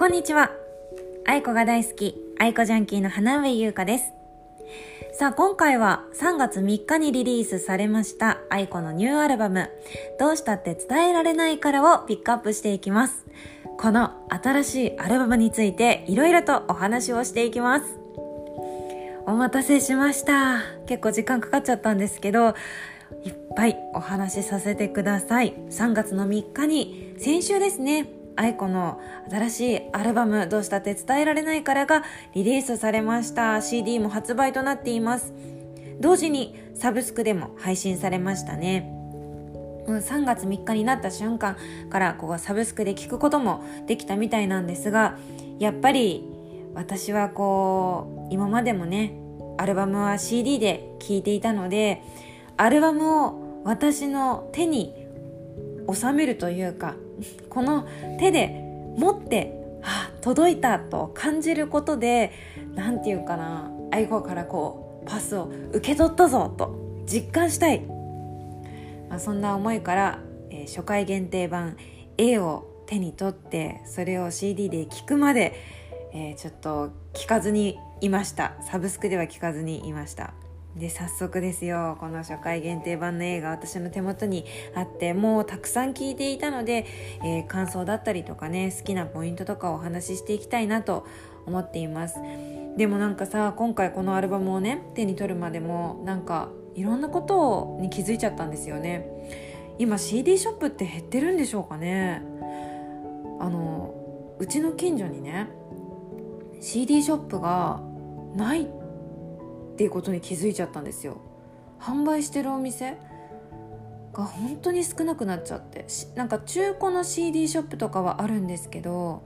こんにちは。愛子が大好き、愛子ジャンキーの花上優香です。さあ、今回は3月3日にリリースされました愛子のニューアルバム、どうしたって伝えられないからをピックアップしていきます。この新しいアルバムについていろいろとお話をしていきます。お待たせしました。結構時間かかっちゃったんですけど、いっぱいお話しさせてください。3月の3日に、先週ですね、愛子の新しいアルバム「どうしたって伝えられないから」がリリースされました。CD も発売となっています。同時にサブスクでも配信されましたね。3月3日になった瞬間からここサブスクで聞くこともできたみたいなんですがやっぱり私はこう今までもねアルバムは CD で聴いていたのでアルバムを私の手に収めるというかこの手で持ってあ届いたと感じることで何て言うかな愛子からこうパスを受け取ったぞと実感したい、まあ、そんな思いから、えー、初回限定版 A を手に取ってそれを CD で聴くまで、えー、ちょっと聞かずにいました。サブスクでは聞かずにいました。で早速ですよ。この初回限定版の映画私の手元にあってもうたくさん聞いていたので、えー、感想だったりとかね好きなポイントとかをお話ししていきたいなと思っています。でもなんかさ今回このアルバムをね手に取るまでもなんかいろんなことに気づいちゃったんですよね。今 CD ショップって減ってるんでしょうかね。あのうちの近所にね CD ショップがないってていうことに気づいちゃったんですよ。販売してるお店が本当に少なくなっちゃってなんか中古の CD ショップとかはあるんですけど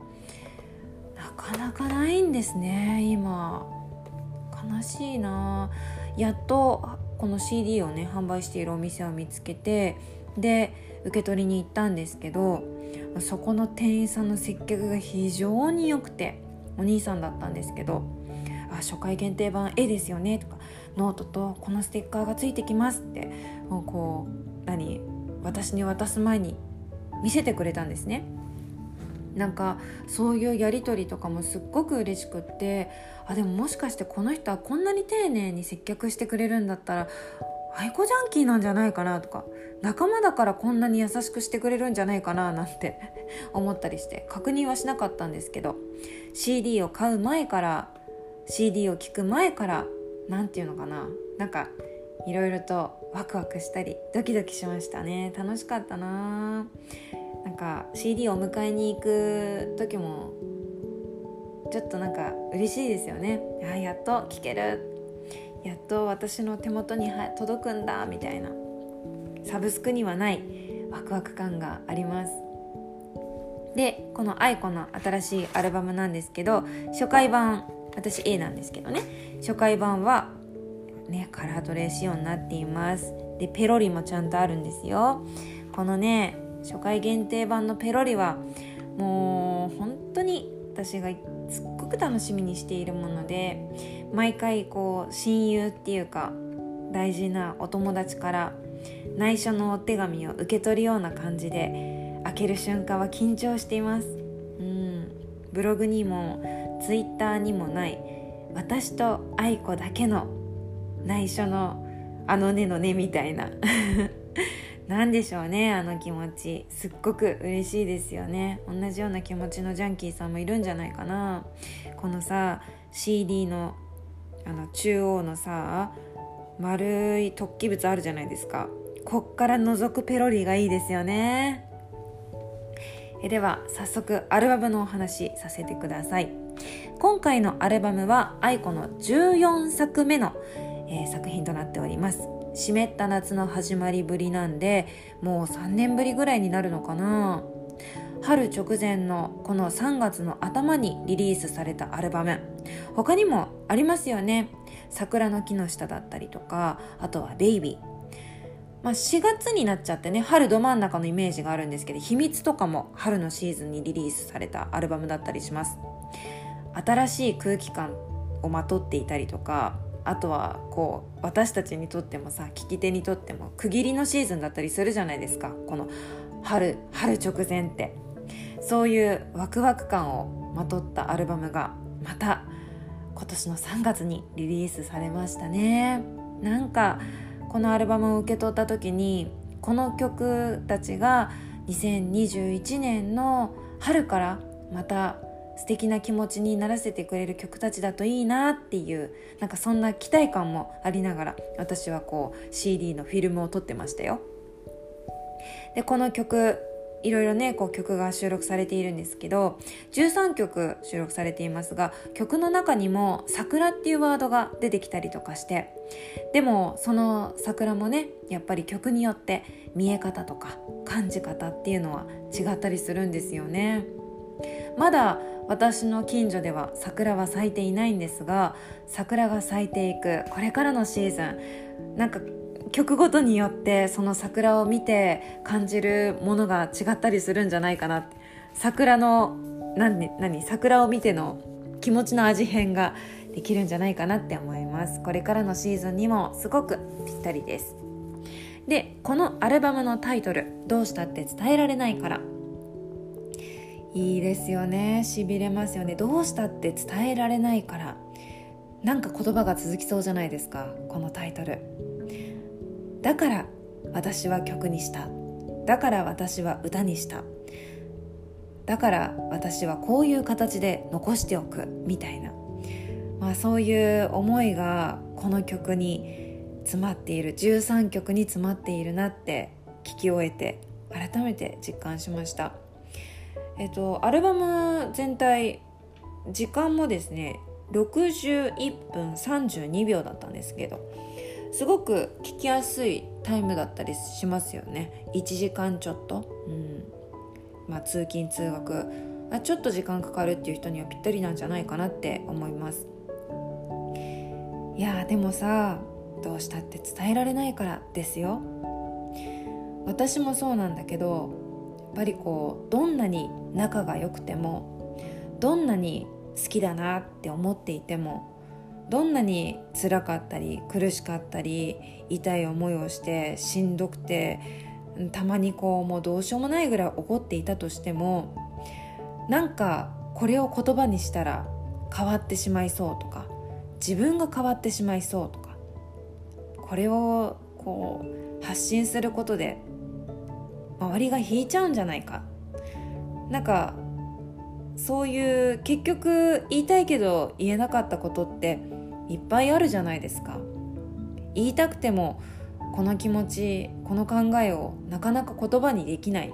なかなかないんですね今。悲しいな。やっとこの CD をね販売しているお店を見つけてで受け取りに行ったんですけどそこの店員さんの接客が非常に良くてお兄さんだったんですけどあ初回限定版絵ですよねとかノートとこのステッカーがついてきますってもうこう何私に渡す前に見せてくれたんですね。なんかそういうやり取りとかもすっごく嬉しくってあでももしかしてこの人はこんなに丁寧に接客してくれるんだったら aikoジャンキーなんじゃないかなとか仲間だからこんなに優しくしてくれるんじゃないかななんて 思ったりして確認はしなかったんですけど CD を買う前から CD を聴く前から何て言うのかな。なんかいろいろとワクワクしたりドキドキしましたね。楽しかったな。なんか CD を迎えに行く時もちょっとなんか嬉しいですよね。あやっと聴ける。やっと私の手元に届くんだ。みたいな。サブスクにはないワクワク感があります。でこの aico の新しいアルバムなんですけど初回版私 A なんですけどね。初回版はねカラートレー仕様になっています。でペロリもちゃんとあるんですよ。このね初回限定版のペロリはもう本当に私がすっごく楽しみにしているもので毎回こう親友っていうか大事なお友達から内緒のお手紙を受け取るような感じで開ける瞬間は緊張しています。うん。ブログにもツイッターにもない私と愛子だけの内緒のあのねのねみたいな。何でしょうねあの気持ち。すっごく嬉しいですよね。同じような気持ちのジャンキーさんもいるんじゃないかな。このさ CD のあの中央のさ丸い突起物あるじゃないですか。こっから覗くペロリがいいですよね。えでは早速アルバムのお話させてください。今回のアルバムは愛子の14作目の、えー、作品となっております。湿った夏の始まりぶりなんでもう3年ぶりぐらいになるのかな。春直前のこの3月の頭にリリースされたアルバム。他にもありますよね。桜の木の下だったりとかあとは「ベイビー」まあ、4月になっちゃってね春ど真ん中のイメージがあるんですけど秘密とかも春のシーズンにリリースされたアルバムだったりします。新しい空気感をまとっていたりとかあとはこう私たちにとってもさ聞き手にとっても区切りのシーズンだったりするじゃないですか。この春春直前って。そういうワクワク感をまとったアルバムがまた今年の3月にリリースされましたね。なんかこのアルバムを受け取った時にこの曲たちが2021年の春からまた素敵な気持ちにならせてくれる曲たちだといいなっていうなんかそんな期待感もありながら私はこう CD のフィルムを撮ってましたよ。でこの曲いろいろねこう曲が収録されているんですけど13曲収録されていますが曲の中にも「桜」っていうワードが出てきたりとかしてでもその桜もねやっぱり曲によって見え方とか感じ方っていうのは違ったりするんですよね。まだ私の近所では桜は咲いていないんですが桜が咲いていくこれからのシーズン。なんか曲ごとによってその桜を見て感じるものが違ったりするんじゃないかな。桜の何何桜を見ての気持ちの味変ができるんじゃないかなって思います。これからのシーズンにもすごくぴったりです。でこのアルバムのタイトル「どうしたって伝えられないから」いいですよね。しびれますよね。どうしたって伝えられないから。なんか言葉が続きそうじゃないですか。このタイトル。だから私は曲にした。だから私は歌にした。だから私はこういう形で残しておく。みたいな、まあ、そういう思いがこの曲に詰まっている。13曲に詰まっているなって聞き終えて改めて実感しました。えっとアルバム全体時間もですね61分32秒だったんですけどすごく聞きやすいタイムだったりしますよね。1時間ちょっと、うん。まあ、通勤通学。あちょっと時間かかるっていう人にはぴったりなんじゃないかなって思います。いやでもさどうしたって伝えられないからですよ。私もそうなんだけどぱりこうどんなに仲が良くてもどんなに好きだなって思っていてもどんなに辛かったり苦しかったり痛い思いをしてしんどくてたまにこうもうどうしようもないぐらい怒っていたとしてもなんかこれを言葉にしたら変わってしまいそうとか自分が変わってしまいそうとかこれをこう発信することで周りが引いちゃうんじゃないか。なんかそういう結局言いたいけど言えなかったことっていっぱいあるじゃないですか。言いたくてもこの気持ちこの考えをなかなか言葉にできない。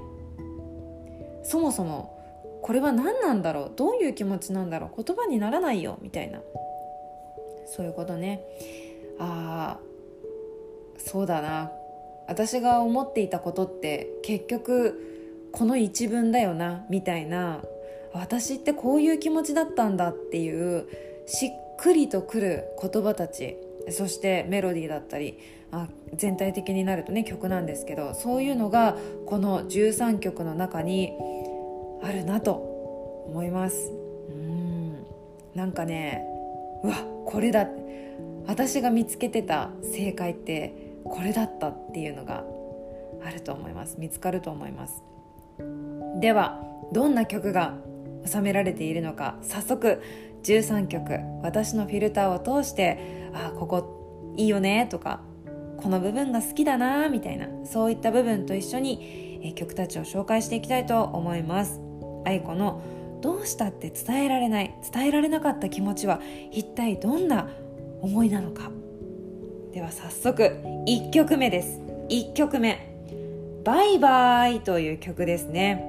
そもそもこれは何なんだろう？どういう気持ちなんだろう？言葉にならないよみたいな。そういうことね。ああそうだな。私が思っていたことって結局この一文だよなみたいな。私ってこういう気持ちだったんだっていうしっくりとくる言葉たち。そしてメロディーだったりあ全体的になるとね曲なんですけどそういうのがこの13曲の中にあるなと思います。うん。なんかねうわこれだ。私が見つけてた正解ってこれだったっていうのがあると思います。見つかると思います。ではどんな曲が収められているのか早速13曲私のフィルターを通してああここいいよねとかこの部分が好きだなみたいなそういった部分と一緒に、曲たちを紹介していきたいと思います。愛子のどうしたって伝えられない伝えられなかった気持ちは一体どんな思いなのか。では早速1曲目です。1曲目「バイバイ」という曲ですね。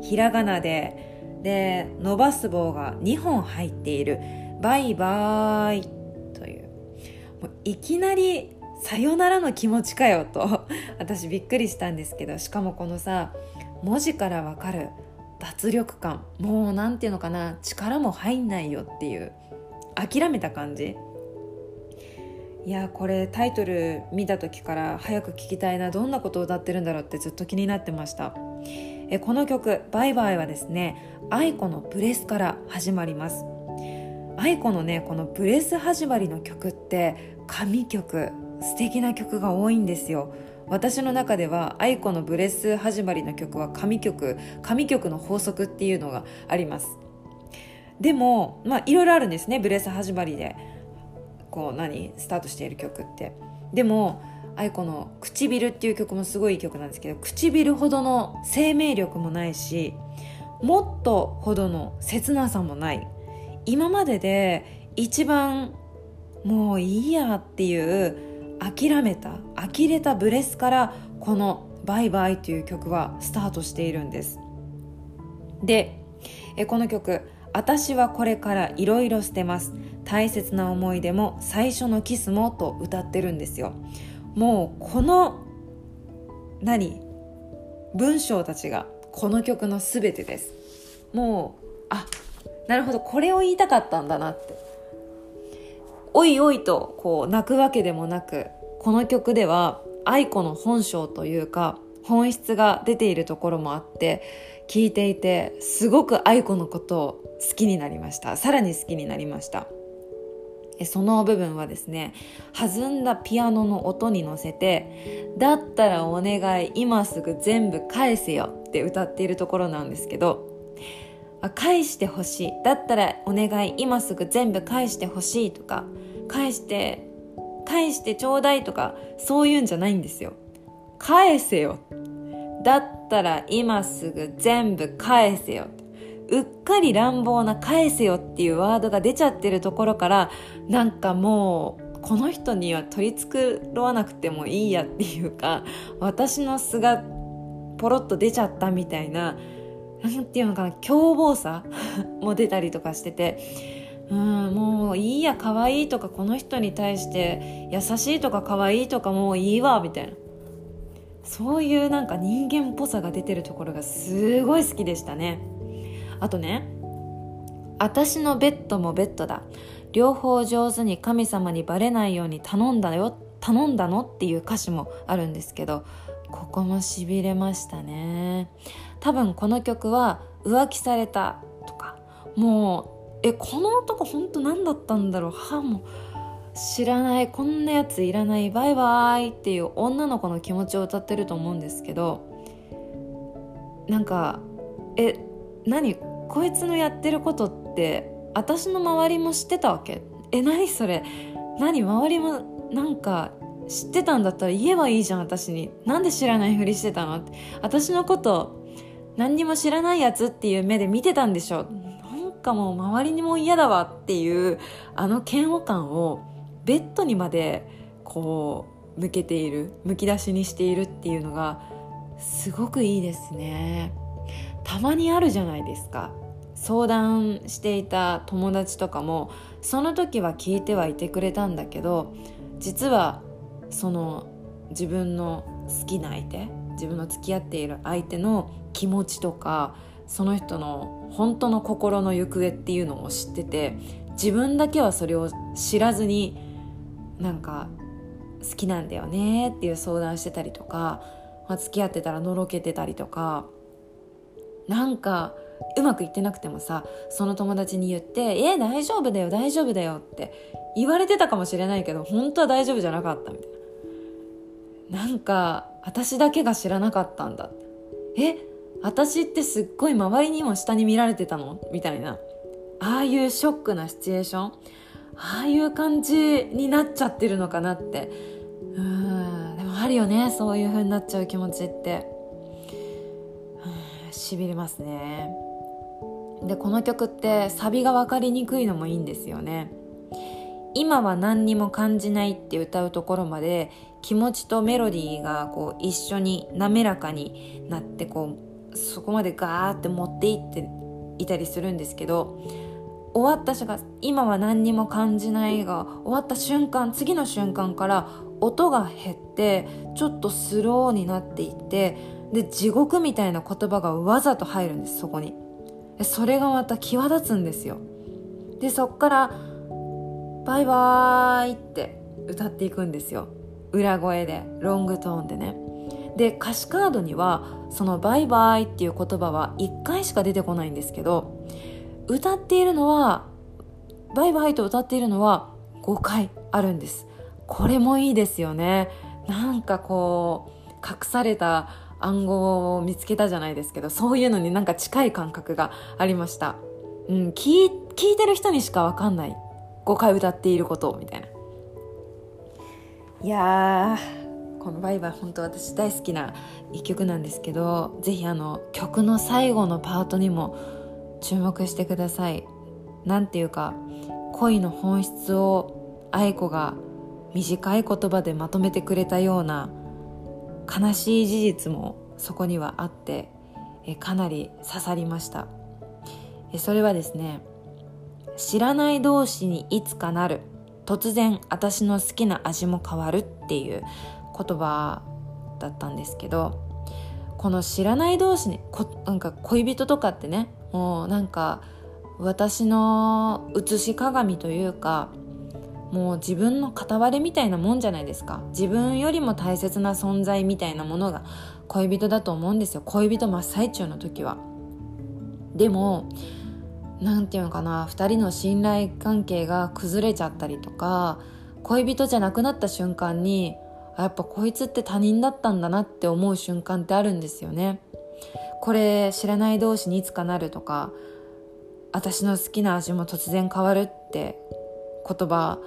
ひらがなで。で伸ばす棒が2本入っている「バイバイ」という。もういきなり「さよならの気持ちかよ」と。私びっくりしたんですけどしかもこのさ文字からわかる脱力感。もう何ていうのかな。力も入んないよっていう。諦めた感じ。いやこれタイトル見た時から早く聞きたいな。どんなことを歌ってるんだろうってずっと気になってました。えこの曲「バイバイ」はですね愛子のブレスから始まります。愛子のねこのブレス始まりの曲って神曲素敵な曲が多いんですよ。私の中では愛子のブレス始まりの曲は神曲神曲の法則っていうのがあります。でもまあいろいろあるんですねブレス始まりで。こう何スタートしている曲って。でも愛子の「唇」っていう曲もすごいいい曲なんですけど唇ほどの生命力もないしもっとほどの切なさもない。今までで一番もういいやっていう諦めた呆れたブレスからこの「バイバイ」という曲はスタートしているんです。でえこの曲「私はこれからいろいろ捨てます。大切な思い出も最初のキスも」と歌ってるんですよ。もうこの何文章たちがこの曲の全てです。もうあなるほどこれを言いたかったんだなって。おいおいとこう泣くわけでもなくこの曲では愛子の本性というか本質が出ているところもあって聞いていてすごく愛子のことを好きになりました。さらに好きになりました。その部分はですね弾んだピアノの音に乗せて「だったらお願い今すぐ全部返せよ」って歌っているところなんですけど返してほしいだったらお願い今すぐ全部返してほしいとか返して返してちょうだいとかそういうんじゃないんですよ返せよだったら今すぐ全部返せようっかり乱暴な返せよっていうワードが出ちゃってるところからなんかもうこの人には取り繕わなくてもいいやっていうか私の素がポロッと出ちゃったみたいななんていうのかな凶暴さ も出たりとかしててうんもういいや可愛いとかこの人に対して優しいとか可愛いとかもういいわみたいな。そういうなんか人間っぽさが出てるところがすごい好きでしたね。あとね私のベッドもベッドだ。両方上手に神様にバレないように頼んだよ頼んだのっていう歌詞もあるんですけどここもしびれましたね。多分この曲は浮気されたとかもうえこの男本当何だったんだろう。はも知らないこんなやついらないバイバイっていう女の子の気持ちを歌ってると思うんですけどなんかえ何こいつのやってることって私の周りも知ってたわけ。え何それ。何周りもなんか知ってたんだったら言えばいいじゃん私に。なんで知らないふりしてたの？って私のこと何にも知らないやつっていう目で見てたんでしょなんかもう周りにも嫌だわっていうあの嫌悪感をベッドにまでこう向けているむき出しにしているっていうのがすごくいいですね。たまにあるじゃないですか。相談していた友達とかもその時は聞いてはいてくれたんだけど実はその自分の好きな相手自分の付き合っている相手の気持ちとかその人の本当の心の行方っていうのを知ってて自分だけはそれを知らずになんか好きなんだよねっていう相談してたりとか、まあ、付き合ってたらのろけてたりとかなんかうまくいってなくてもさその友達に言って「え大丈夫だよ大丈夫だよ」って言われてたかもしれないけど本当は大丈夫じゃなかったみたいな。なんか私だけが知らなかったんだえ私ってすっごい周りにも下に見られてたの？みたいな。ああいうショックなシチュエーション。ああいう感じになっちゃってるのかなって。うんでもあるよねそういう風になっちゃう気持ちって。しびれますね。でこの曲ってサビが分かりにくいのもいいんですよね。今は何にも感じないって歌うところまで気持ちとメロディーがこう一緒に滑らかになってこうそこまでガーって持っていっていたりするんですけど終わった瞬間今は何にも感じないが終わった瞬間次の瞬間から音が減ってちょっとスローになっていってで地獄みたいな言葉がわざと入るんですそこに。それがまた際立つんですよ。でそっから「バイバーイ」って歌っていくんですよ。裏声でロングトーンでね。で歌詞カードにはその「バイバーイ」っていう言葉は1回しか出てこないんですけど歌っているのはバイバイと歌っているのは5回あるんです。これもいいですよね。なんかこう隠された暗号を見つけたじゃないですけどそういうのになんか近い感覚がありました。うん、聞い聞いてる人にしか分かんない。5回歌っていることみたいな。いやこの「バイバイ」本当私大好きな一曲なんですけどぜひあの曲の最後のパートにも注目してください。なんていうか恋の本質を愛子が短い言葉でまとめてくれたような悲しい事実もそこにはあってえかなり刺さりました。それはですね知らない同士にいつかなる。突然私の好きな味も変わるっていう言葉だったんですけどこの知らない同士にこなんか恋人とかってねもうなんか私の写し鏡というかもう自分の片割れみたいなもんじゃないですか。自分よりも大切な存在みたいなものが恋人だと思うんですよ。恋人真っ最中の時は。でも何て言うのかな。2人の信頼関係が崩れちゃったりとか恋人じゃなくなった瞬間にやっぱこいつって他人だったんだなって思う瞬間ってあるんですよね。これ知らない同士にいつかなるとか私の好きな味も突然変わるって言葉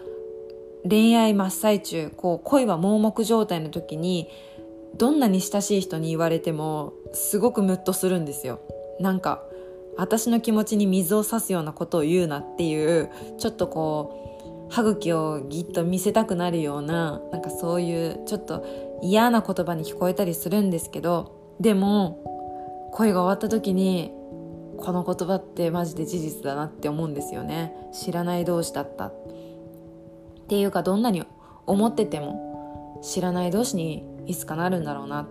恋愛真っ最中こう恋は盲目状態の時にどんなに親しい人に言われてもすごくムッとするんですよ。なんか私の気持ちに水を差すようなことを言うなっていうちょっとこう歯茎をギッと見せたくなるようななんかそういうちょっと嫌な言葉に聞こえたりするんですけどでも恋が終わった時にこの言葉ってマジで事実だなって思うんですよね。知らない同士だった。ていうかどんなに思ってても知らない同士にいつかなるんだろうな。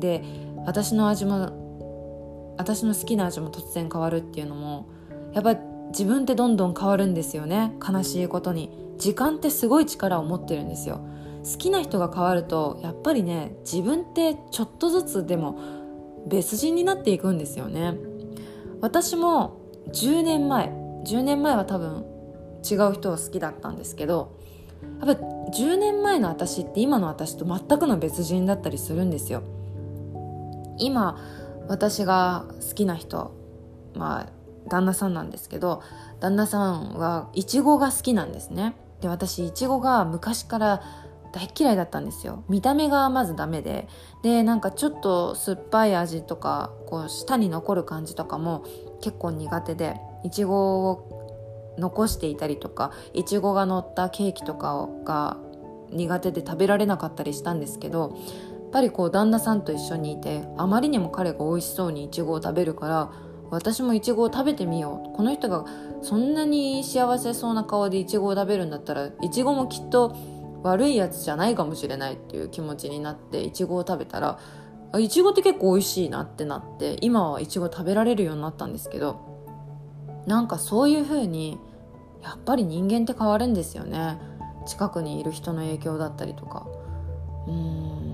で私の味も私の好きな味も突然変わるっていうのもやっぱ自分ってどんどん変わるんですよね。悲しいことに。時間ってすごい力を持ってるんですよ。好きな人が変わるとやっぱりね自分ってちょっとずつでも別人になっていくんですよね。私も10年前10年前は多分違う人が好きだったんですけどやっぱ10年前の私って今の私と全くの別人だったりするんですよ。今私が好きな人まあ旦那さんなんですけど旦那さんはイチゴが好きなんですね。で私イチゴが昔から大嫌いだったんですよ。見た目がまずダメで。でなんかちょっと酸っぱい味とかこう舌に残る感じとかも結構苦手でいちごを残していたりとかいちごが乗ったケーキとかが苦手で食べられなかったりしたんですけどやっぱりこう旦那さんと一緒にいてあまりにも彼が美味しそうにいちごを食べるから私もいちごを食べてみよう。この人がそんなに幸せそうな顔でいちごを食べるんだったらいちごもきっと悪いやつじゃないかもしれないっていう気持ちになっていちごを食べたらいちごって結構美味しいなってなって今はいちご食べられるようになったんですけどなんかそういう風にやっぱり人間って変わるんですよね。近くにいる人の影響だったりとか。うん。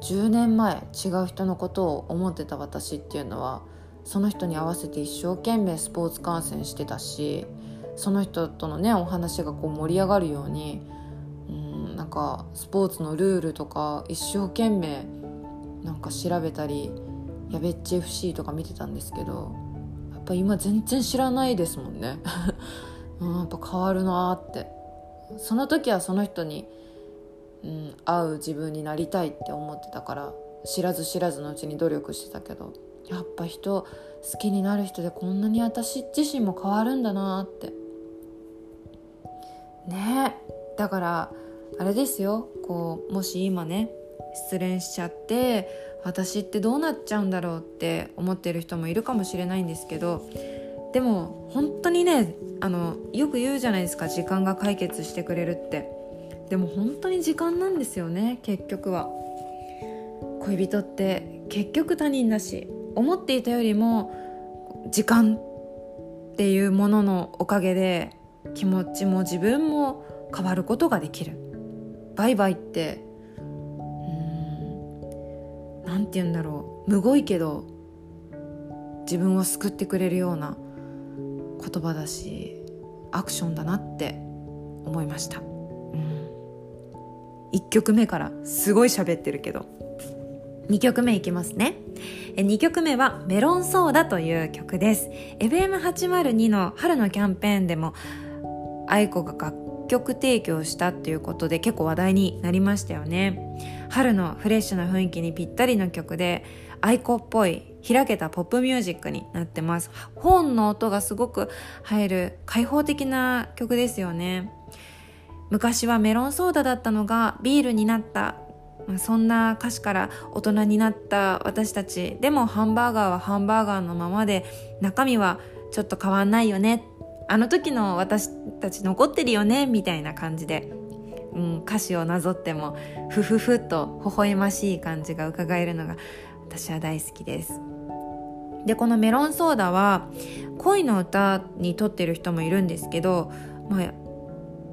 10年前違う人のことを思ってた私っていうのはその人に合わせて一生懸命スポーツ観戦してたしその人とのねお話がこう盛り上がるようにうんなんかスポーツのルールとか一生懸命なんか調べたりやべっち FC とか見てたんですけどぱ今全然知らないですもんね。うん、やっぱ変わるなって。その時はその人に、うん、会う自分になりたいって思ってたから知らず知らずのうちに努力してたけどやっぱ人好きになる人でこんなに私自身も変わるんだなって。ねえ。だからあれですよ。こうもし今ね失恋しちゃって私ってどうなっちゃうんだろうって思ってる人もいるかもしれないんですけどでも本当にねあのよく言うじゃないですか時間が解決してくれるって。でも本当に時間なんですよね結局は。恋人って結局他人だし思っていたよりも時間っていうもののおかげで気持ちも自分も変わることができる。バイバイって何て言うんだろう。むごいけど自分を救ってくれるような言葉だしアクションだなって思いました、うん、1曲目からすごい喋ってるけど。2曲目いきますね。2曲目はメロンソーダという曲です。FM802 の春のキャンペーンでも愛子が楽曲提供したっていうことで結構話題になりましたよね。春のフレッシュな雰囲気にぴったりの曲で愛子っぽい開けたポップミュージックになってます。本の音がすごく入る開放的な曲ですよね。昔はメロンソーダだったのがビールになったそんな歌詞から大人になった私たち。でもハンバーガーはハンバーガーのままで中身はちょっと変わんないよねあの時の私たち残ってるよねみたいな感じで、うん、歌詞をなぞってもふふふと微笑ましい感じが伺えるのが私は大好きです。でこのメロンソーダは恋の歌に撮ってる人もいるんですけど、まあ、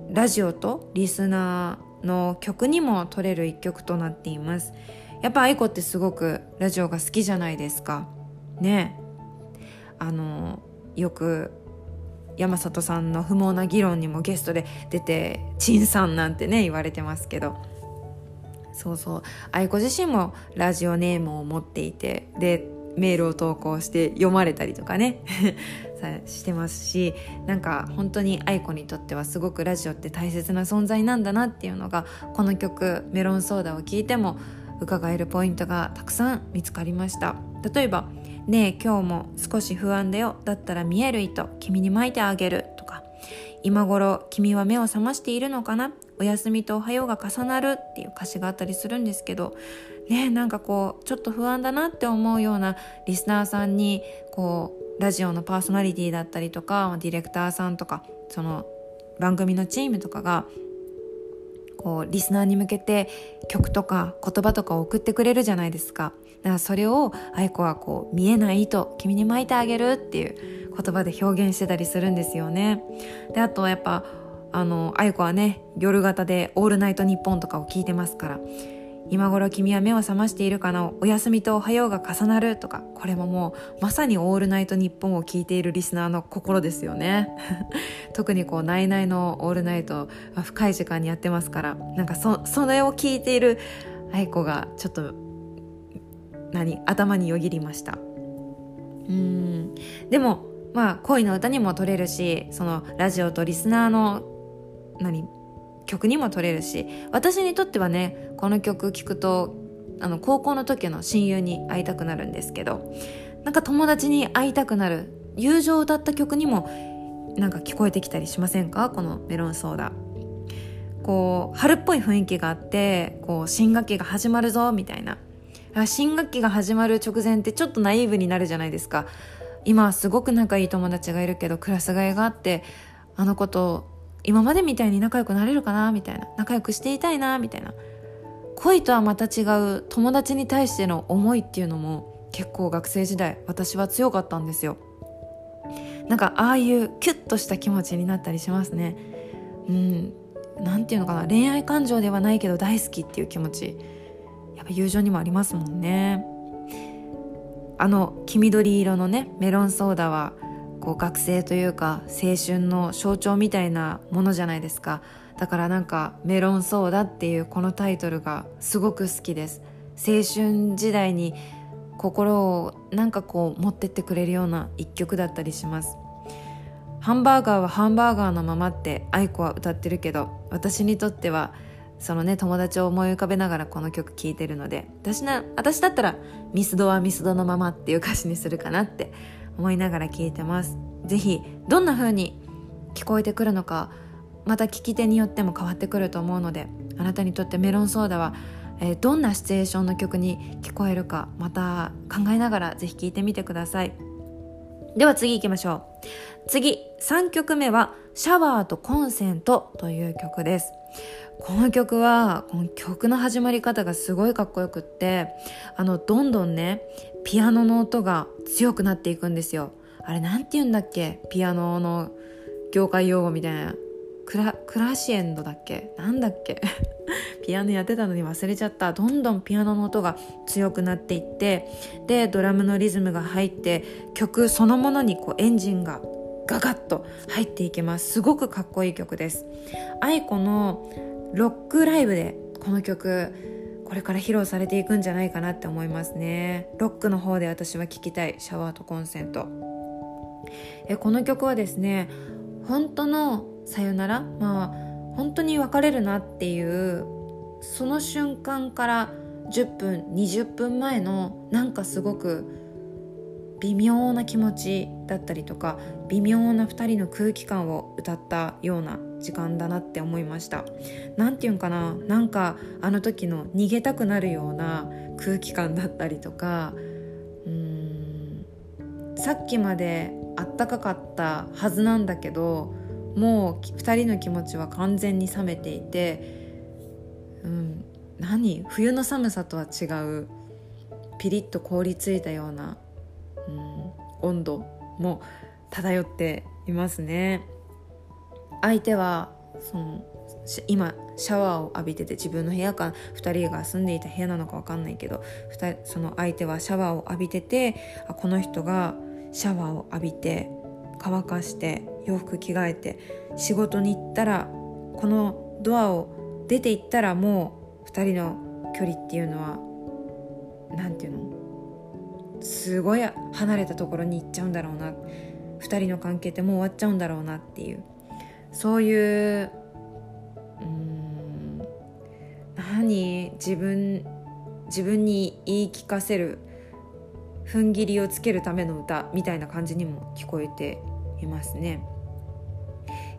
ラジオとリスナーの曲にも取れる一曲となっています。やっぱ愛子ってすごくラジオが好きじゃないですか。ね。あのよく山里さんの不毛な議論にもゲストで出て「陳さん」なんてね言われてますけど。そうそう。愛子自身もラジオネームを持っていてでメールを投稿して読まれたりとかね。してますしなんか本当に愛子にとってはすごくラジオって大切な存在なんだなっていうのがこの曲「メロンソーダ」を聴いても伺えるポイントがたくさん見つかりました。例えば「ねえ今日も少し不安だよ。だったら見える糸君に巻いてあげる」とか「今頃君は目を覚ましているのかな？お休みとおはようが重なる」っていう歌詞があったりするんですけど。ねなんかこうちょっと不安だなって思うようなリスナーさんにこうラジオのパーソナリティだったりとかディレクターさんとかその番組のチームとかがこうリスナーに向けて曲とか言葉とかを送ってくれるじゃないですか。だからそれを愛子はこう見えない糸君に巻いてあげるっていう言葉で表現してたりするんですよね。であとはやっぱあの愛子はね夜型で「オールナイトニッポン」とかを聞いてますから今頃君は目を覚ましているかなお休みとおはようが重なるとかこれももうまさにオールナイトニッポンを聞いているリスナーの心ですよね。特にこうナイナイのオールナイト深い時間にやってますからなんかそそれを聞いている愛子がちょっと何頭によぎりました。うん。でもまあ恋の歌にも取れるしそのラジオとリスナーの何曲にも取れるし私にとってはねこの曲聴くとあの高校の時の親友に会いたくなるんですけどなんか友達に会いたくなる友情を歌った曲にもなんか聞こえてきたりしませんか？このメロンソーダ。こう春っぽい雰囲気があってこう新学期が始まるぞみたいな。新学期が始まる直前ってちょっとナイーブになるじゃないですか。今はすごく仲いい友達がいるけどクラス替えがあってあの子と今までみたいに仲良くなれるかなみたいな。仲良くしていたいなみたいな。恋とはまた違う友達に対しての思いっていうのも結構学生時代私は強かったんですよ。なんかああいうキュッとした気持ちになったりしますね。うん。なんていうのかな。恋愛感情ではないけど大好きっていう気持ち。友情にもありますもんね。あの黄緑色のねメロンソーダはこう学生というか青春の象徴みたいなものじゃないですか。だからなんか「メロンソーダ」っていうこのタイトルがすごく好きです。青春時代に心をなんかこう持ってってくれるような一曲だったりします。ハンバーガーはハンバーガーのままって愛子は歌ってるけど私にとってはそのね友達を思い浮かべながらこの曲聴いてるので私な私だったらミスドはミスドのままっていう歌詞にするかなって思いながら聞いてます。是非どんな風に聞こえてくるのかまた聞き手によっても変わってくると思うのであなたにとってメロンソーダは、えー、どんなシチュエーションの曲に聞こえるかまた考えながら是非聴いてみてください。では次行きましょう。次3曲目は「シャワーとコンセント」という曲です。この曲はこの曲の始まり方がすごいかっこよくってあのどんどんねピアノの音が強くなっていくんですよ。あれなんて言うんだっけ？ピアノの業界用語みたいな。クラクラシエンドだっけ？なんだっけ？ピアノやってたのに忘れちゃった。どんどんピアノの音が強くなっていってでドラムのリズムが入って曲そのものにこうエンジンがガガッと入っていきます。すごくかっこいい曲です。愛子のロックライブでこの曲これから披露されていくんじゃないかなって思いますね。ロックの方で私は聴きたいシャワーとコンセント。えこの曲はですね本当のさよなら？まあ本当に別れるなっていうその瞬間から10分20分前のなんかすごく微妙な気持ちだったりとか微妙な2人の空気感を歌ったような時間だなって思いました。何て言うんかななんかあの時の逃げたくなるような空気感だったりとかうーんさっきまであったかかったはずなんだけどもう2人の気持ちは完全に冷めていて、うん、何冬の寒さとは違うピリッと凍りついたような、うん、温度も漂っていますね。相手はその今シャワーを浴びてて自分の部屋か2人が住んでいた部屋なのか分かんないけどその相手はシャワーを浴びててあこの人がシャワーを浴びて乾かして洋服着替えて仕事に行ったらこのドアを出て行ったらもう2人の距離っていうのは何て言うの？すごい離れたところに行っちゃうんだろうな。2人の関係ってもう終わっちゃうんだろうなっていう。そういううん何自分自分に言い聞かせる踏ん切りをつけるための歌みたいな感じにも聞こえていますね。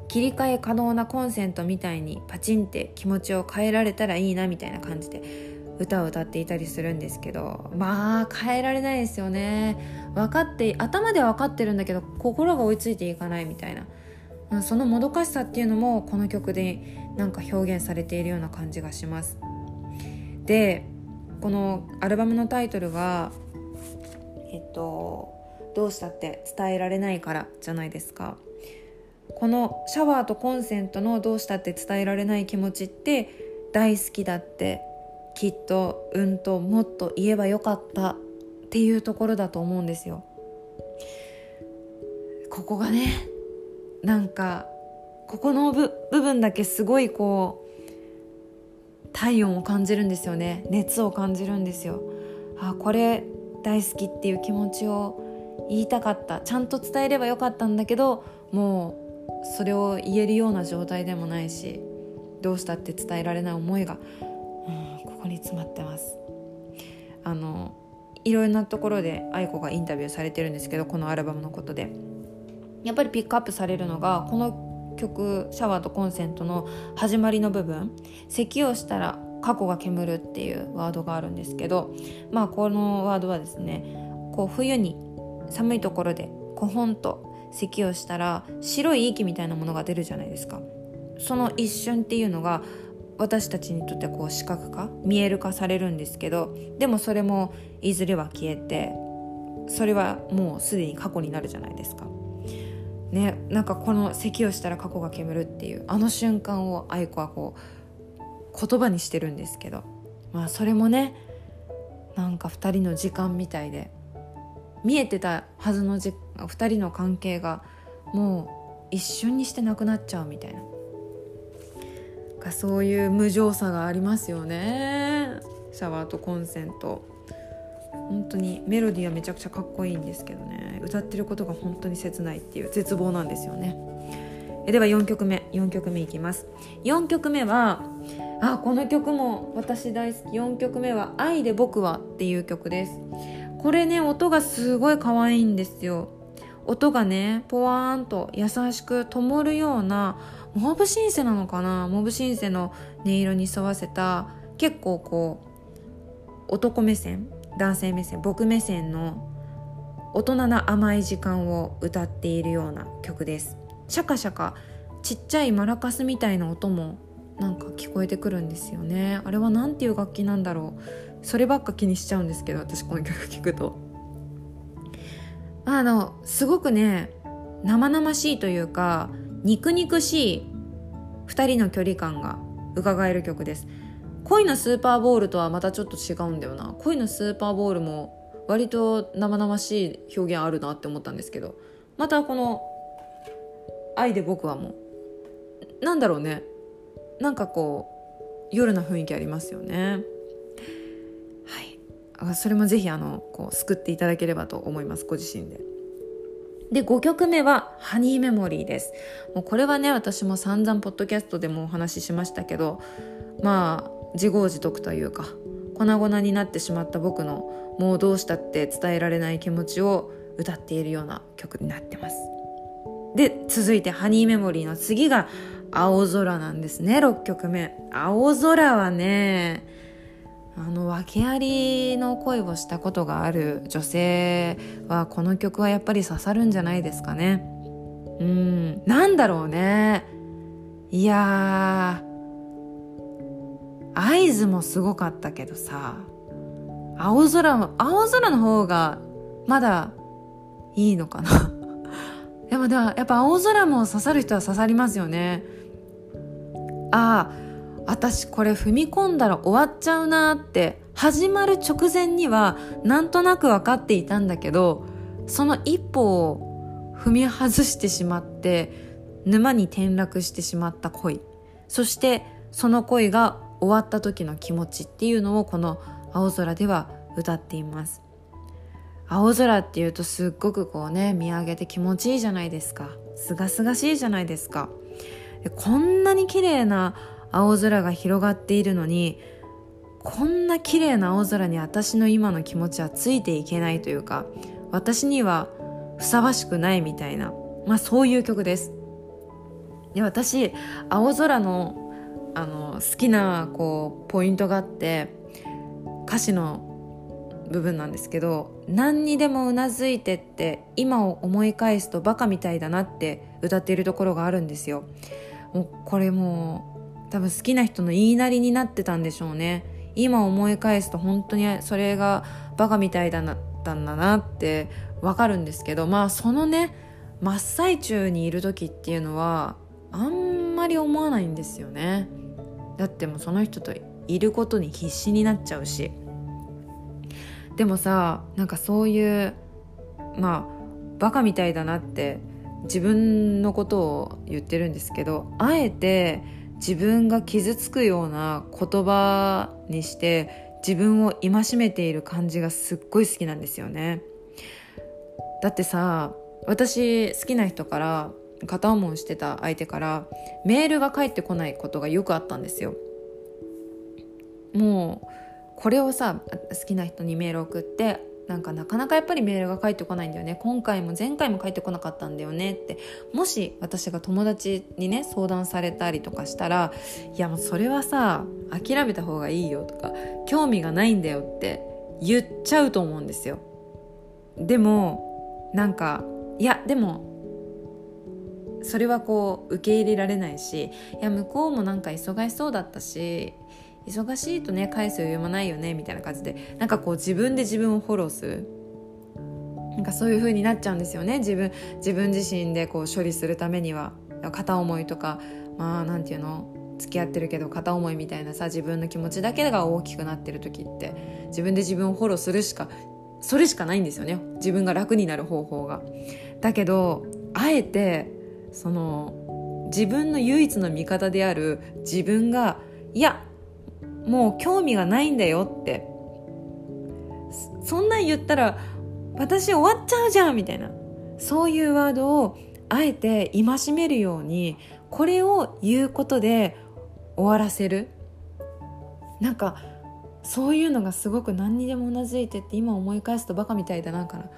切り替え可能なコンセントみたいにパチンって気持ちを変えられたらいいなみたいな感じで歌を歌っていたりするんですけどまあ変えられないですよね。分かって頭では分かってるんだけど心が追いついていかないみたいな。そのもどかしさっていうのもこの曲でなんか表現されているような感じがします。でこのアルバムのタイトルがえっとどうしたって伝えられないからじゃないですか。このシャワーとコンセントのどうしたって伝えられない気持ちって大好きだってきっとうんともっと言えばよかったっていうところだと思うんですよ。ここがねなんかここの部分だけすごいこう体温を感じるんですよね。熱を感じるんですよ。あこれ大好きっていう気持ちを言いたかった。ちゃんと伝えればよかったんだけどもうそれを言えるような状態でもないしどうしたって伝えられない思いが、うん、ここに詰まってます。あのいろいろなところで愛子がインタビューされてるんですけどこのアルバムのことで。やっぱりピックアップされるのがこの曲「シャワーとコンセント」の始まりの部分咳をしたら過去が煙るっていうワードがあるんですけどまあこのワードはですねこう冬に寒いところでコホンと咳をしたら白い息みたいなものが出るじゃないですかその一瞬っていうのが私たちにとってこう視覚化見える化されるんですけどでもそれもいずれは消えてそれはもうすでに過去になるじゃないですか。ね、なんかこの咳をしたら過去が煙るっていうあの瞬間を愛子はこう言葉にしてるんですけどまあそれもねなんか2人の時間みたいで見えてたはずのじ2人の関係がもう一瞬にしてなくなっちゃうみたいな。かそういう無情さがありますよね。シャワーとコンセント。本当にメロディーはめちゃくちゃかっこいいんですけどね。歌ってることが本当に切ないっていう絶望なんですよね。えでは4曲目。4曲目いきます。4曲目はあこの曲も私大好き。4曲目は「愛で僕は」っていう曲です。これね音がすごい可愛いんですよ。音がねポワーンと優しく灯るようなモブシンセなのかな？モブシンセの音色に沿わせた結構こう男目線男性目線僕目線の大人な甘い時間を歌っているような曲です。シャカシャカちっちゃいマラカスみたいな音もなんか聞こえてくるんですよね。あれは何ていう楽器なんだろう。そればっか気にしちゃうんですけど私この曲聴くと。あのすごくね生々しいというか肉肉しい2人の距離感が伺える曲です。恋のスーパーボールとはまたちょっと違うんだよな。恋のスーパーボールも割と生々しい表現あるなって思ったんですけど。またこの「愛で僕はもうなんだろうね。なんかこう夜な雰囲気ありますよね。はい。それもぜひあのこう救っていただければと思います。ご自身で。で5曲目は「ハニーメモリー」です。もうこれはね私も散々ポッドキャストでもお話ししましたけどまあ自業自得というか粉々になってしまった僕のもうどうしたって伝えられない気持ちを歌っているような曲になってます。で続いて「ハニーメモリー」の次が「青空」なんですね6曲目。青空はねあの訳ありの恋をしたことがある女性はこの曲はやっぱり刺さるんじゃないですかね。うん。なんだろうね。いや合図もすごかったけどさ青空も青空の方がまだいいのかな？でもでもやっぱ青空も刺さる人は刺さりますよね。ああ私これ踏み込んだら終わっちゃうなって始まる直前にはなんとなく分かっていたんだけどその一歩を踏み外してしまって沼に転落してしまった恋。そしてその恋が終わった時の気持ちっていうのをこの「青空」では歌っています。青空っていうとすっごくこうね見上げて気持ちいいじゃないですか。すがすがしいじゃないですか。こんなに綺麗な青空が広がっているのにこんな綺麗な青空に私の今の気持ちはついていけないというか私にはふさわしくないみたいな、まあ、そういう曲です。で私青空のあの好きなこうポイントがあって歌詞の部分なんですけど何にでもうなずいてって今を思い返すとバカみたいだなって歌っているところがあるんですよ。もうこれも多分好きな人の言いなりになってたんでしょうね。今思い返すと本当にそれがバカみたいだったんだなってわかるんですけどまあそのね真っ最中にいる時っていうのはあんまり思わないんですよね。だってもうその人といることに必死になっちゃうし。でもさなんかそういうまあバカみたいだなって自分のことを言ってるんですけどあえて自分が傷つくような言葉にして自分を戒めている感じがすっごい好きなんですよね。だってさ私好きな人から片思いしてた相手からメールが返ってこないことがよくあったんですよ。もうこれをさ好きな人にメール送ってなんかなかなかやっぱりメールが返ってこないんだよね。今回も前回も返ってこなかったんだよねって。もし私が友達にね相談されたりとかしたらいやもうそれはさ諦めた方がいいよとか興味がないんだよって言っちゃうと思うんですよ。でもなんかいやでもそれはこう受け入れられないしいや向こうもなんか忙しそうだったし忙しいとね返す余裕もないよねみたいな感じでなんかこう自分で自分をフォローするなんかそういう風になっちゃうんですよね自分自分自身でこう処理するためには片思いとかまあなんていうの付き合ってるけど片思いみたいなさ自分の気持ちだけが大きくなってる時って自分で自分をフォローするしかそれしかないんですよね自分が楽になる方法が。だけどあえてその自分の唯一の味方である自分がいやもう興味がないんだよって。そんなん言ったら私終わっちゃうじゃんみたいな。そういうワードをあえて戒めるようにこれを言うことで終わらせる。なんかそういうのがすごく何にでもうなずいてって今思い返すとバカみたいだなから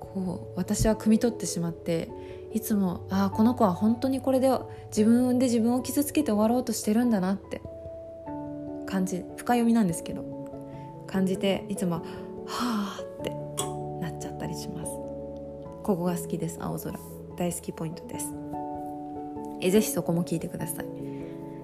こう私は汲み取ってしまっていつもああこの子は本当にこれで自分で自分を傷つけて終わろうとしてるんだなって感じ深読みなんですけど感じていつもはあってなっちゃったりします。ここが好きです青空。大好きポイントです。えぜひそこも聞いてください。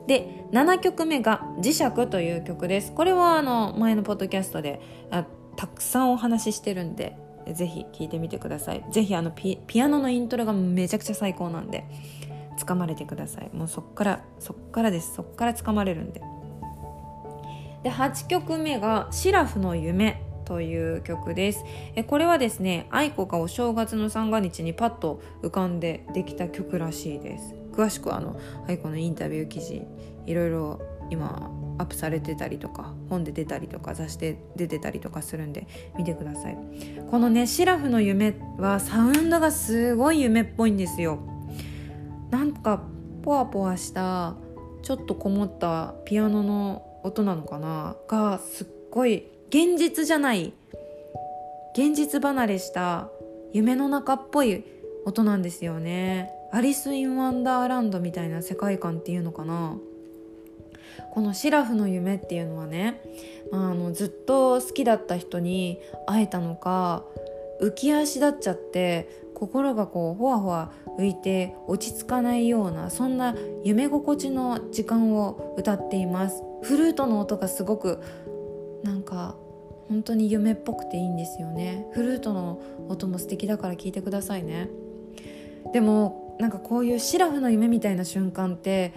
で7曲目が「磁石」という曲です。これはあの前のポッドキャストであたくさんお話ししてるんでぜひ聴いてみてください。ぜひあのピアノのイントロがめちゃくちゃ最高なんで掴まれてください。もうそっからそっからです。そっから掴まれるんで。で8曲目が「シラフの夢」という曲です。えこれはですね愛子がお正月の三が日にパッと浮かんでできた曲らしいです。詳しくはあの愛子のインタビュー記事いろいろ今アップされてたりとか本で出たりとか雑誌で出てたりとかするんで見てください。このね「シラフの夢」はサウンドがすごい夢っぽいんですよ。なんかポワポワしたちょっとこもったピアノの音なのかな？がすっごい現実じゃない現実離れした夢の中っぽい音なんですよね。アリス・イン・ワンダーランドみたいな世界観っていうのかな？この「シラフの夢」っていうのはね、まあ、あのずっと好きだった人に会えたのか浮き足立っちゃって心がこうほわほわ浮いて落ち着かないようなそんな夢心地の時間を歌っています。フルートの音がすごくなんか本当に夢っぽくていいんですよね。フルートの音も素敵だから聞いてくださいね。でもなんかこういうシラフの夢みたいな瞬間って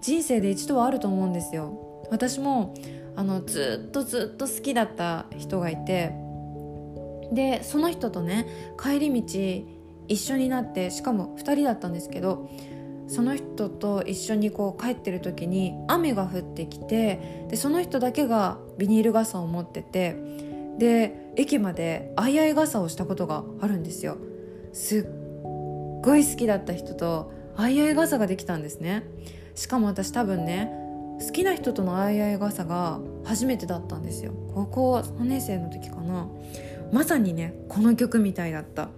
人生で一度はあると思うんですよ。私もあのずっとずっと好きだった人がいて。でその人とね帰り道一緒になってしかも2人だったんですけどその人と一緒にこう帰ってる時に雨が降ってきてでその人だけがビニール傘を持っててで駅まで相合い傘をしたことがあるんですよ。すっごい好きだった人と相合い傘ができたんですね。しかも私多分ね好きな人との相合い傘が初めてだったんですよ。高校3年生の時かな。まさにねこの曲みたいだった。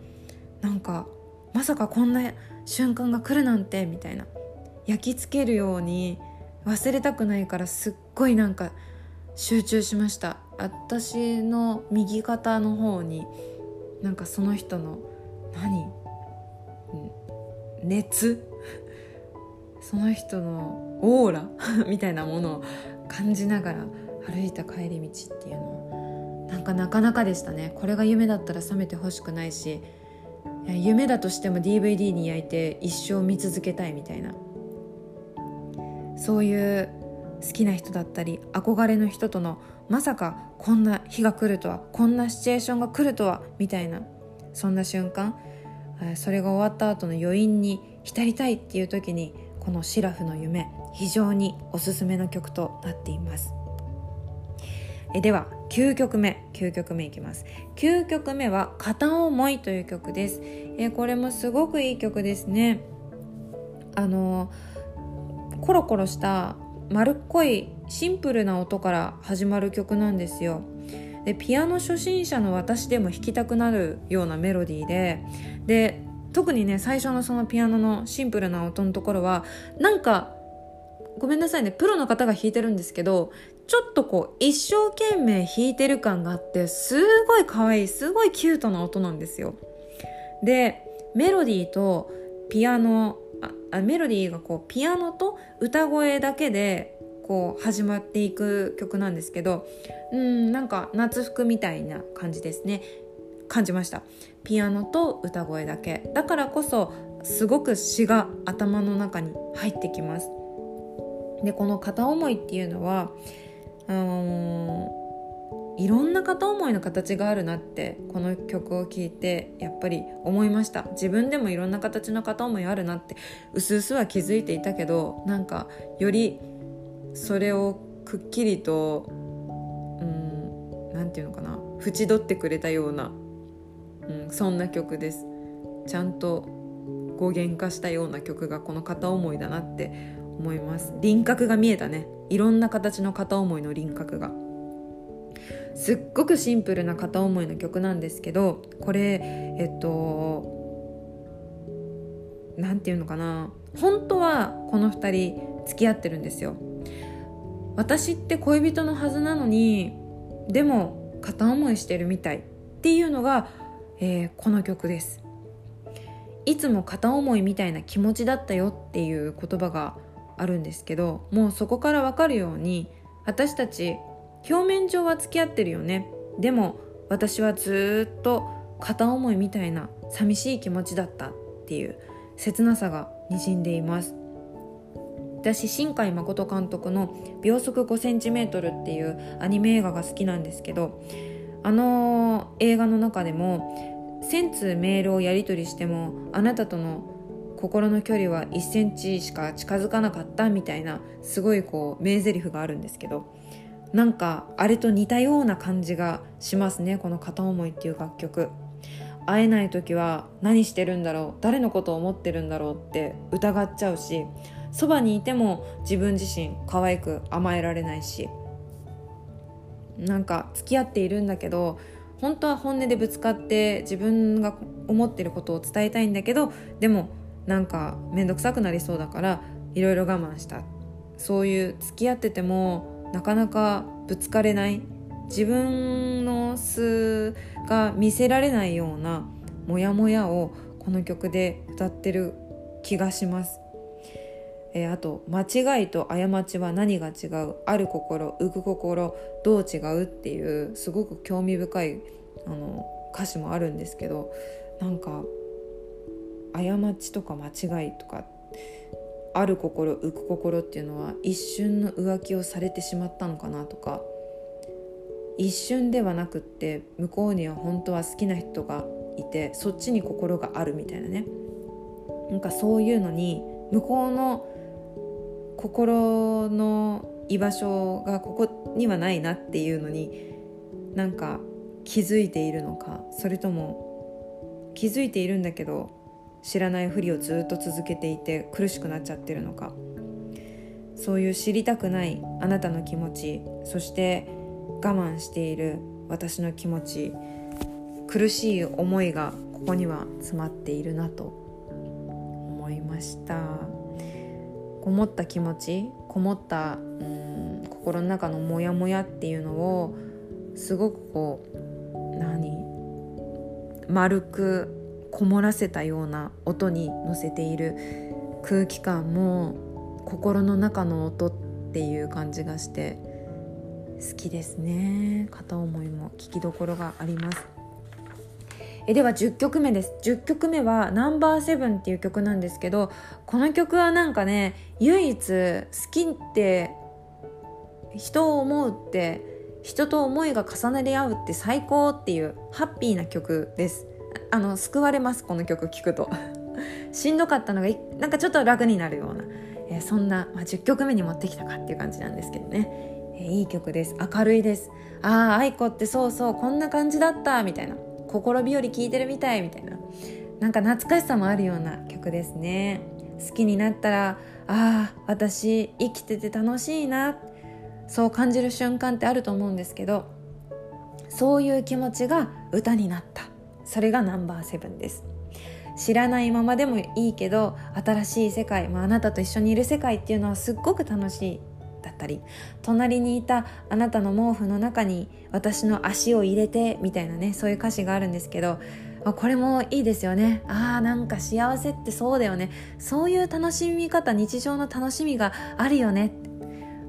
なんかまさかこんな瞬間が来るなんてみたいな。焼き付けるように忘れたくないからすっごいなんか集中しました。私の右肩の方になんかその人の何？熱？その人のオーラ みたいなものを感じながら歩いた帰り道っていうの。なんかなかなかでしたね。これが夢だったら覚めてほしくないし夢だとしても DVD に焼いて一生見続けたいみたいな。そういう好きな人だったり憧れの人とのまさかこんな日が来るとはこんなシチュエーションが来るとはみたいな。そんな瞬間それが終わった後の余韻に浸りたいっていう時にこの「シラフの夢」非常におすすめの曲となっています。えでは9曲目。9曲目いきます。9曲目は「片思い」という曲です。えこれもすごくいい曲ですね。あのコロコロした丸っこいシンプルな音から始まる曲なんですよ。でピアノ初心者の私でも弾きたくなるようなメロディーでで特にね最初のそのピアノのシンプルな音のところはなんかごめんなさいねプロの方が弾いてるんですけどちょっとこう一生懸命弾いてる感があってすごい可愛いすごいキュートな音なんですよ。でメロディーとピアノあメロディーがこうピアノと歌声だけでこう始まっていく曲なんですけどうんなんか夏服みたいな感じですね。感じました。ピアノと歌声だけ。だからこそすごく詩が頭の中に入ってきます。でこの片思いっていうのはあのー、いろんな片思いの形があるなってこの曲を聴いてやっぱり思いました。自分でもいろんな形の片思いあるなってうすうすは気づいていたけどなんかよりそれをくっきりとうん何て言うのかな縁取ってくれたようなうん、そんな曲です。ちゃんと語源化したような曲がこの片思いだなって思います。輪郭が見えたね。いろんな形の片思いの輪郭が。すっごくシンプルな片思いの曲なんですけどこれえっと何て言うのかな。本当はこの2人付き合ってるんですよ。私って恋人のはずなのにでも片思いしてるみたいっていうのがえー、この曲です。いつも片思いみたいな気持ちだったよっていう言葉があるんですけどもうそこからわかるように私たち表面上は付き合ってるよね。でも私はずっと片思いみたいな寂しい気持ちだったっていう切なさがにじんでいます。私新海誠監督の「秒速 5cm」っていうアニメ映画が好きなんですけどあの映画の中でも1000通メールをやり取りしてもあなたとの心の距離は1センチしか近づかなかったみたいなすごいこう名台詞があるんですけどなんかあれと似たような感じがしますねこの「片思い」っていう楽曲。会えない時は何してるんだろう誰のことを思ってるんだろうって疑っちゃうしそばにいても自分自身可愛く甘えられないしなんか付き合っているんだけど本当は本音でぶつかって自分が思ってることを伝えたいんだけどでもなんか面倒くさくなりそうだからいろいろ我慢したそういう付き合っててもなかなかぶつかれない自分の素が見せられないようなモヤモヤをこの曲で歌ってる気がします。えー、あと「間違いと過ちは何が違う？ある心浮く心どう違う」っていうすごく興味深いあの歌詞もあるんですけどなんか過ちとか間違いとかある心浮く心っていうのは一瞬の浮気をされてしまったのかなとか一瞬ではなくって向こうには本当は好きな人がいてそっちに心があるみたいなね。なんかそういうのに向こうの心の居場所がここにはないなっていうのになんか気づいているのかそれとも気づいているんだけど知らないふりをずっと続けていて苦しくなっちゃってるのか。そういう知りたくないあなたの気持ちそして我慢している私の気持ち苦しい思いがここには詰まっているなと思いました。こもった気持ちこもったうん心の中のモヤモヤっていうのをすごくこう何？丸くこもらせたような音に乗せている空気感も心の中の音っていう感じがして好きですね。片思いも聞きどころがあります。えでは10曲目です。10曲目は「ナンバーセブンっていう曲なんですけどこの曲はなんかね唯一好きって人を思うって人と思いが重なり合うって最高っていうハッピーな曲です。あの救われますこの曲聴くと。しんどかったのがなんかちょっと楽になるような、え、そんな、まあ、10曲目に持ってきたかっていう感じなんですけどね、え、いい曲です。明るいです。ああ愛子ってそうそうこんな感じだったみたいな。心日和聞いてるみたいみたいな。なんか懐かしさもあるような曲ですね。好きになったらああ私生きてて楽しいな。そう感じる瞬間ってあると思うんですけどそういう気持ちが歌になった。それがナンバーセブンです。知らないままでもいいけど新しい世界、まあ、なたと一緒にいる世界っていうのはすっごく楽しい。ったり隣にいたあなたの毛布の中に私の足を入れてみたいなねそういう歌詞があるんですけどこれもいいですよね。あーなんか幸せってそうだよね。そういう楽しみ方日常の楽しみがあるよね。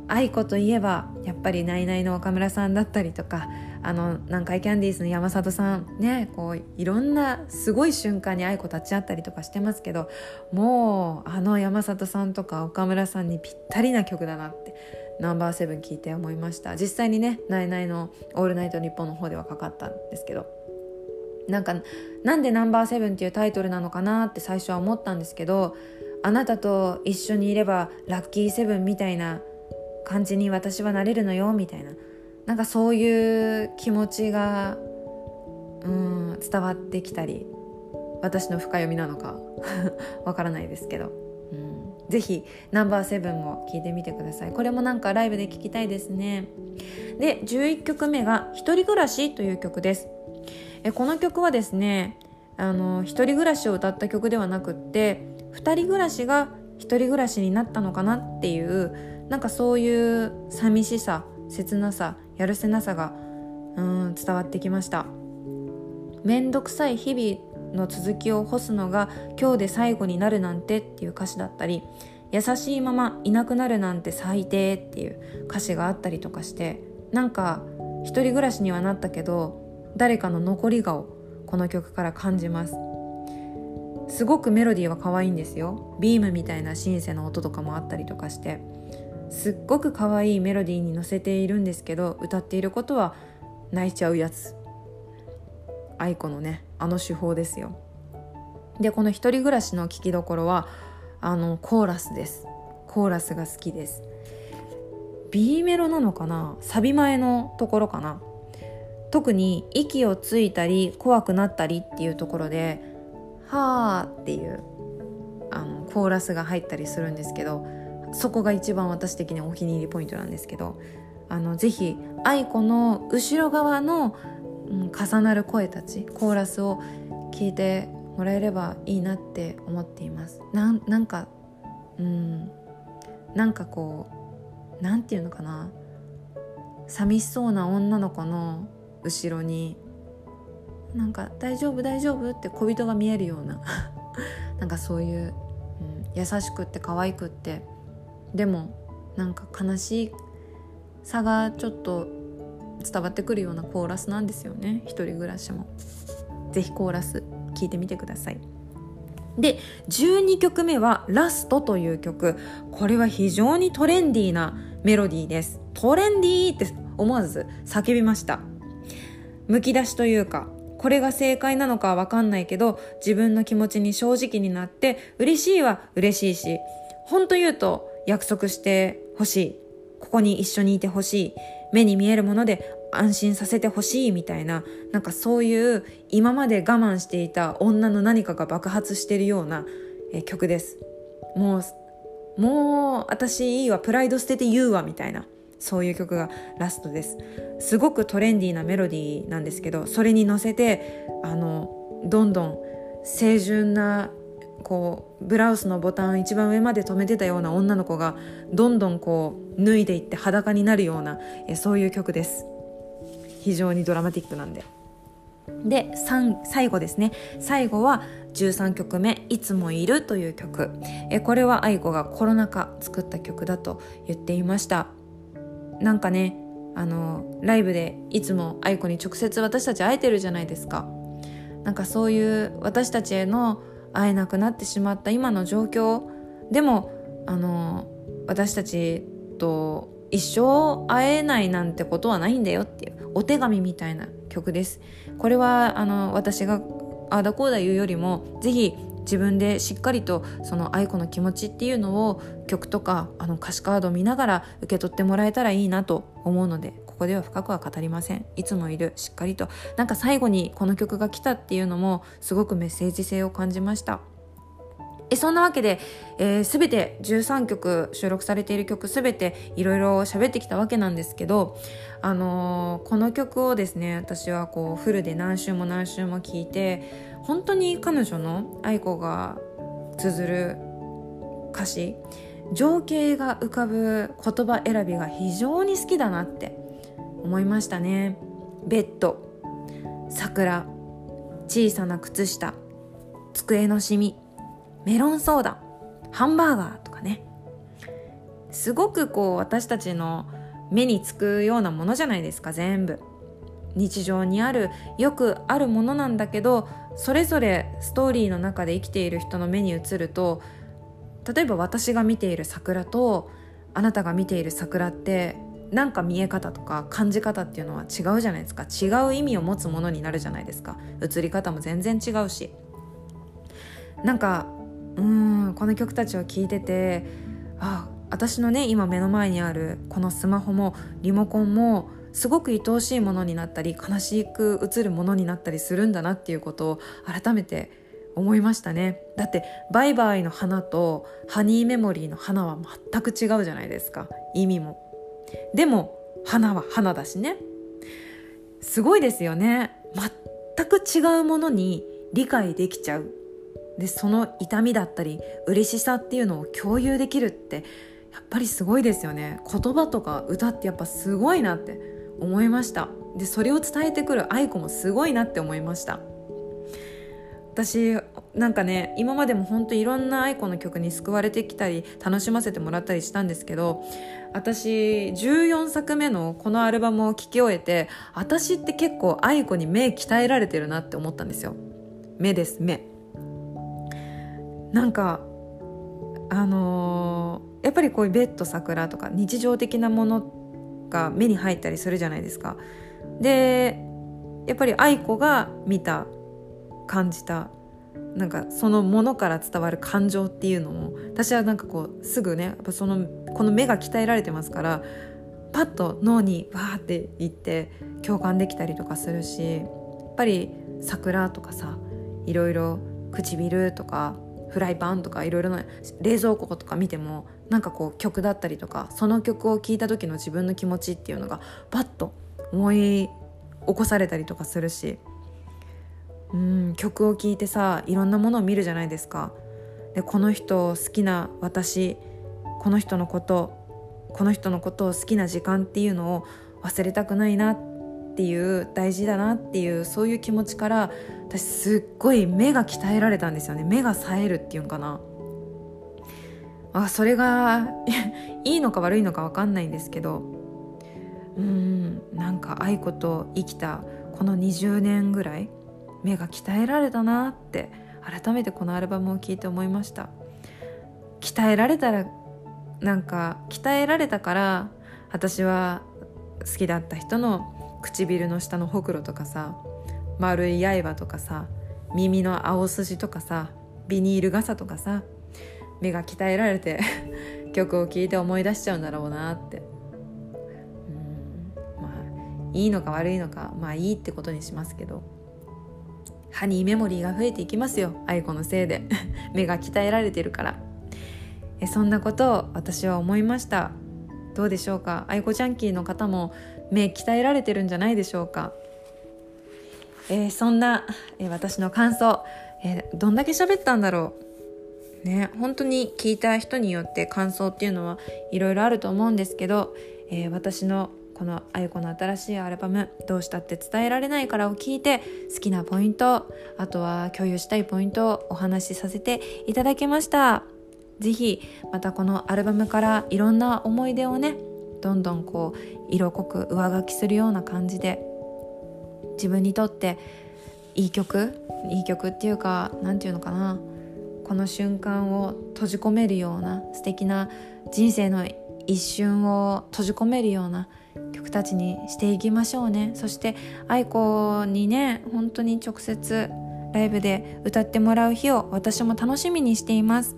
愛子といえばやっぱりナイナイの岡村さんだったりとかあの南海キャンディーズの山里さんねこういろんなすごい瞬間に愛子立ち会ったりとかしてますけどもうあの山里さんとか岡村さんにぴったりな曲だなってナンバーセブン聞いて思いました。実際にね「ナイナイのオールナイトニッポン」の方ではかかったんですけど。なんかなんでナンバーセブンっていうタイトルなのかなって最初は思ったんですけどあなたと一緒にいればラッキーセブンみたいな感じに私はなれるのよみたいな。なんかそういう気持ちがうん伝わってきたり私の深読みなのかわからないですけど、ぜひナンバーセブンも聴いてみてください。これもなんかライブで聴きたいですね。で11曲目が「一人暮らし」という曲です。えこの曲はですねあの一人暮らしを歌った曲ではなくって二人暮らしが一人暮らしになったのかなっていうなんかそういう寂しさ切なさやるせなさがうん伝わってきました。面倒くさい日々の続きを干すのが今日で最後になるなんてっていう歌詞だったり優しいままいなくなるなんて最低っていう歌詞があったりとかしてなんか一人暮らしにはなったけど誰かの残り顔この曲から感じます。すごくメロディーは可愛いんですよ。ビームみたいなシンセの音とかもあったりとかしてすっごく可愛いメロディーに乗せているんですけど歌っていることは泣いちゃうやつ。愛子のねあの手法ですよ。でこの一人暮らしの聴きどころはあのコーラスです。コーラスが好きです。B メロなのかな？サビ前のところかな？特に息をついたり怖くなったりっていうところで「はー」っていうあのコーラスが入ったりするんですけどそこが一番私的にお気に入りポイントなんですけどあのぜひ愛子の後ろ側の、うん、重なる声たちコーラスを聞いてもらえればいいなって思っています。なんなんかうんなんかこうなんていうのかな。寂しそうな女の子の後ろになんか「大丈夫大丈夫?」って小人が見えるような。なんかそういう、うん、優しくって可愛くって。でもなんか悲しい差がちょっと伝わってくるようなコーラスなんですよね。一人暮らしも。ぜひコーラス聴いてみてください。で12曲目は「ラスト」という曲。これは非常にトレンディーなメロディーです。トレンディーって思わず叫びました。むき出しというかこれが正解なのかはわかんないけど自分の気持ちに正直になって嬉しいは嬉しいし本当言うと約束してほしい。ここに一緒にいてほしい。目に見えるもので安心させてほしいみたいななんかそういう今まで我慢していた女の何かが爆発してるような、え曲です。もうもう私いいわプライド捨てて言うわみたいなそういう曲がラストです。すごくトレンディーなメロディーなんですけどそれに乗せてあのどんどん清純なこうブラウスのボタン一番上まで止めてたような女の子がどんどんこう脱いでいって裸になるようなえそういう曲です。非常にドラマティックなんで。で最後ですね。最後は13曲目「いつもいる」という曲。えこれは愛子がコロナ禍作った曲だと言っていました。なんかねあのライブでいつも愛子に直接私たち会えてるじゃないですか。なんかそういう私たちへの会えなくなってしまった今の状況。でもあの私たちと一生会えないなんてことはないんだよっていうお手紙みたいな曲です。これはあの私がああだこうだ言うよりもぜひ自分でしっかりとその愛子の気持ちっていうのを曲とかあの歌詞カードを見ながら受け取ってもらえたらいいなと思うのでここでは深くは語りません。いつもいる。しっかりと。なんか最後にこの曲が来たっていうのもすごくメッセージ性を感じました。えそんなわけで、えー、全て13曲収録されている曲全ていろいろ喋ってきたわけなんですけど、あのー、この曲をですね私はこうフルで何週も何週も聴いて本当に彼女の愛子が綴る歌詞情景が浮かぶ言葉選びが非常に好きだなって思いましたね。ベッド桜小さな靴下机のシミメロンソーダハンバーガーとかね。すごくこう私たちの目につくようなものじゃないですか全部。日常にあるよくあるものなんだけどそれぞれストーリーの中で生きている人の目に映ると例えば私が見ている桜とあなたが見ている桜ってなんか見え方とか感じ方っていうのは違うじゃないですか。違う意味を持つものになるじゃないですか。映り方も全然違うし。なんかうんこの曲たちを聴いててあ私のね今目の前にあるこのスマホもリモコンもすごく愛おしいものになったり悲しく映るものになったりするんだなっていうことを改めて思いましたね。だってバイバイの花とハニーメモリーの花は全く違うじゃないですか。意味も。でも花は花だしね。すごいですよね。全く違うものに理解できちゃう。でその痛みだったり嬉しさっていうのを共有できるってやっぱりすごいですよね。言葉とか歌ってやっぱすごいなって思いました。でそれを伝えてくる愛子もすごいなって思いました。私なんかね今までも本当いろんな愛子の曲に救われてきたり楽しませてもらったりしたんですけど私14作目のこのアルバムを聴き終えて私って結構愛子に目鍛えられてるなって思ったんですよ。目です目。なんかあのー、やっぱりこういうベッド桜とか日常的なものが目に入ったりするじゃないですか。でやっぱり愛子が見た感じたなんかそのものから伝わる感情っていうのも私はなんかこうすぐねやっぱそのこの目が鍛えられてますからパッと脳にわーっていって共感できたりとかするしやっぱり桜とかさいろいろ唇とかフライパンとかいろいろな冷蔵庫とか見てもなんかこう曲だったりとかその曲を聴いた時の自分の気持ちっていうのがパッと思い起こされたりとかするしうん曲を聴いてさいろんなものを見るじゃないですか。でこの人好きな私この人のことこの人のことを好きな時間っていうのを忘れたくないなっていう大事だなっていうそういう気持ちから私すっごい目が鍛えられたんですよね。目が冴えるっていうんかな。あそれが いいのか悪いのか分かんないんですけど。うんなんか愛子と生きたこの20年ぐらい目が鍛えられたなって改めてこのアルバムを聴いて思いました。鍛えられたらなんか鍛えられたから私は好きだった人の唇の下のほくろとかさ丸い刃とかさ耳の青筋とかさビニール傘とかさ目が鍛えられて 曲を聴いて思い出しちゃうんだろうなって。うん。まあいいのか悪いのかまあいいってことにしますけど。ハニーメモリーが増えていきますよ愛子のせいで。目が鍛えられてるから。えそんなことを私は思いました。どうでしょうか？愛子ジャンキーの方も目鍛えられてるんじゃないでしょうか？えー、そんな、えー、私の感想、えー、どんだけ喋ったんだろう。ね本当に聞いた人によって感想っていうのはいろいろあると思うんですけど、え私のこのあゆこの新しいアルバム「どうしたって伝えられないから」を聞いて好きなポイントあとは共有したいポイントをお話しさせていただきました。是非またこのアルバムからいろんな思い出をねどんどんこう色濃く上書きするような感じで自分にとっていい曲いい曲っていうか何て言うのかなこの瞬間を閉じ込めるような素敵な人生の一瞬を閉じ込めるような曲たちにしていきましょうね。そして愛子にね本当に直接ライブで歌ってもらう日を私も楽しみにしています。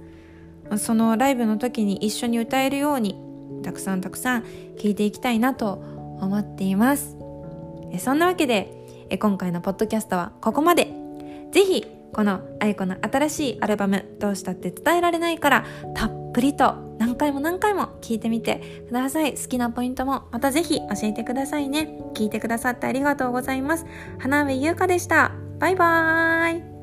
そのライブの時に一緒に歌えるようにたくさんたくさん聴いていきたいなと思っています。そんなわけで今回のポッドキャストはここまで。ぜひこの愛子の新しいアルバム「どうしたって伝えられない」からたっぷりと何回も何回も聞いてみてください。好きなポイントもまたぜひ教えてくださいね。聞いてくださってありがとうございます。花上優香でした。バイバーイ。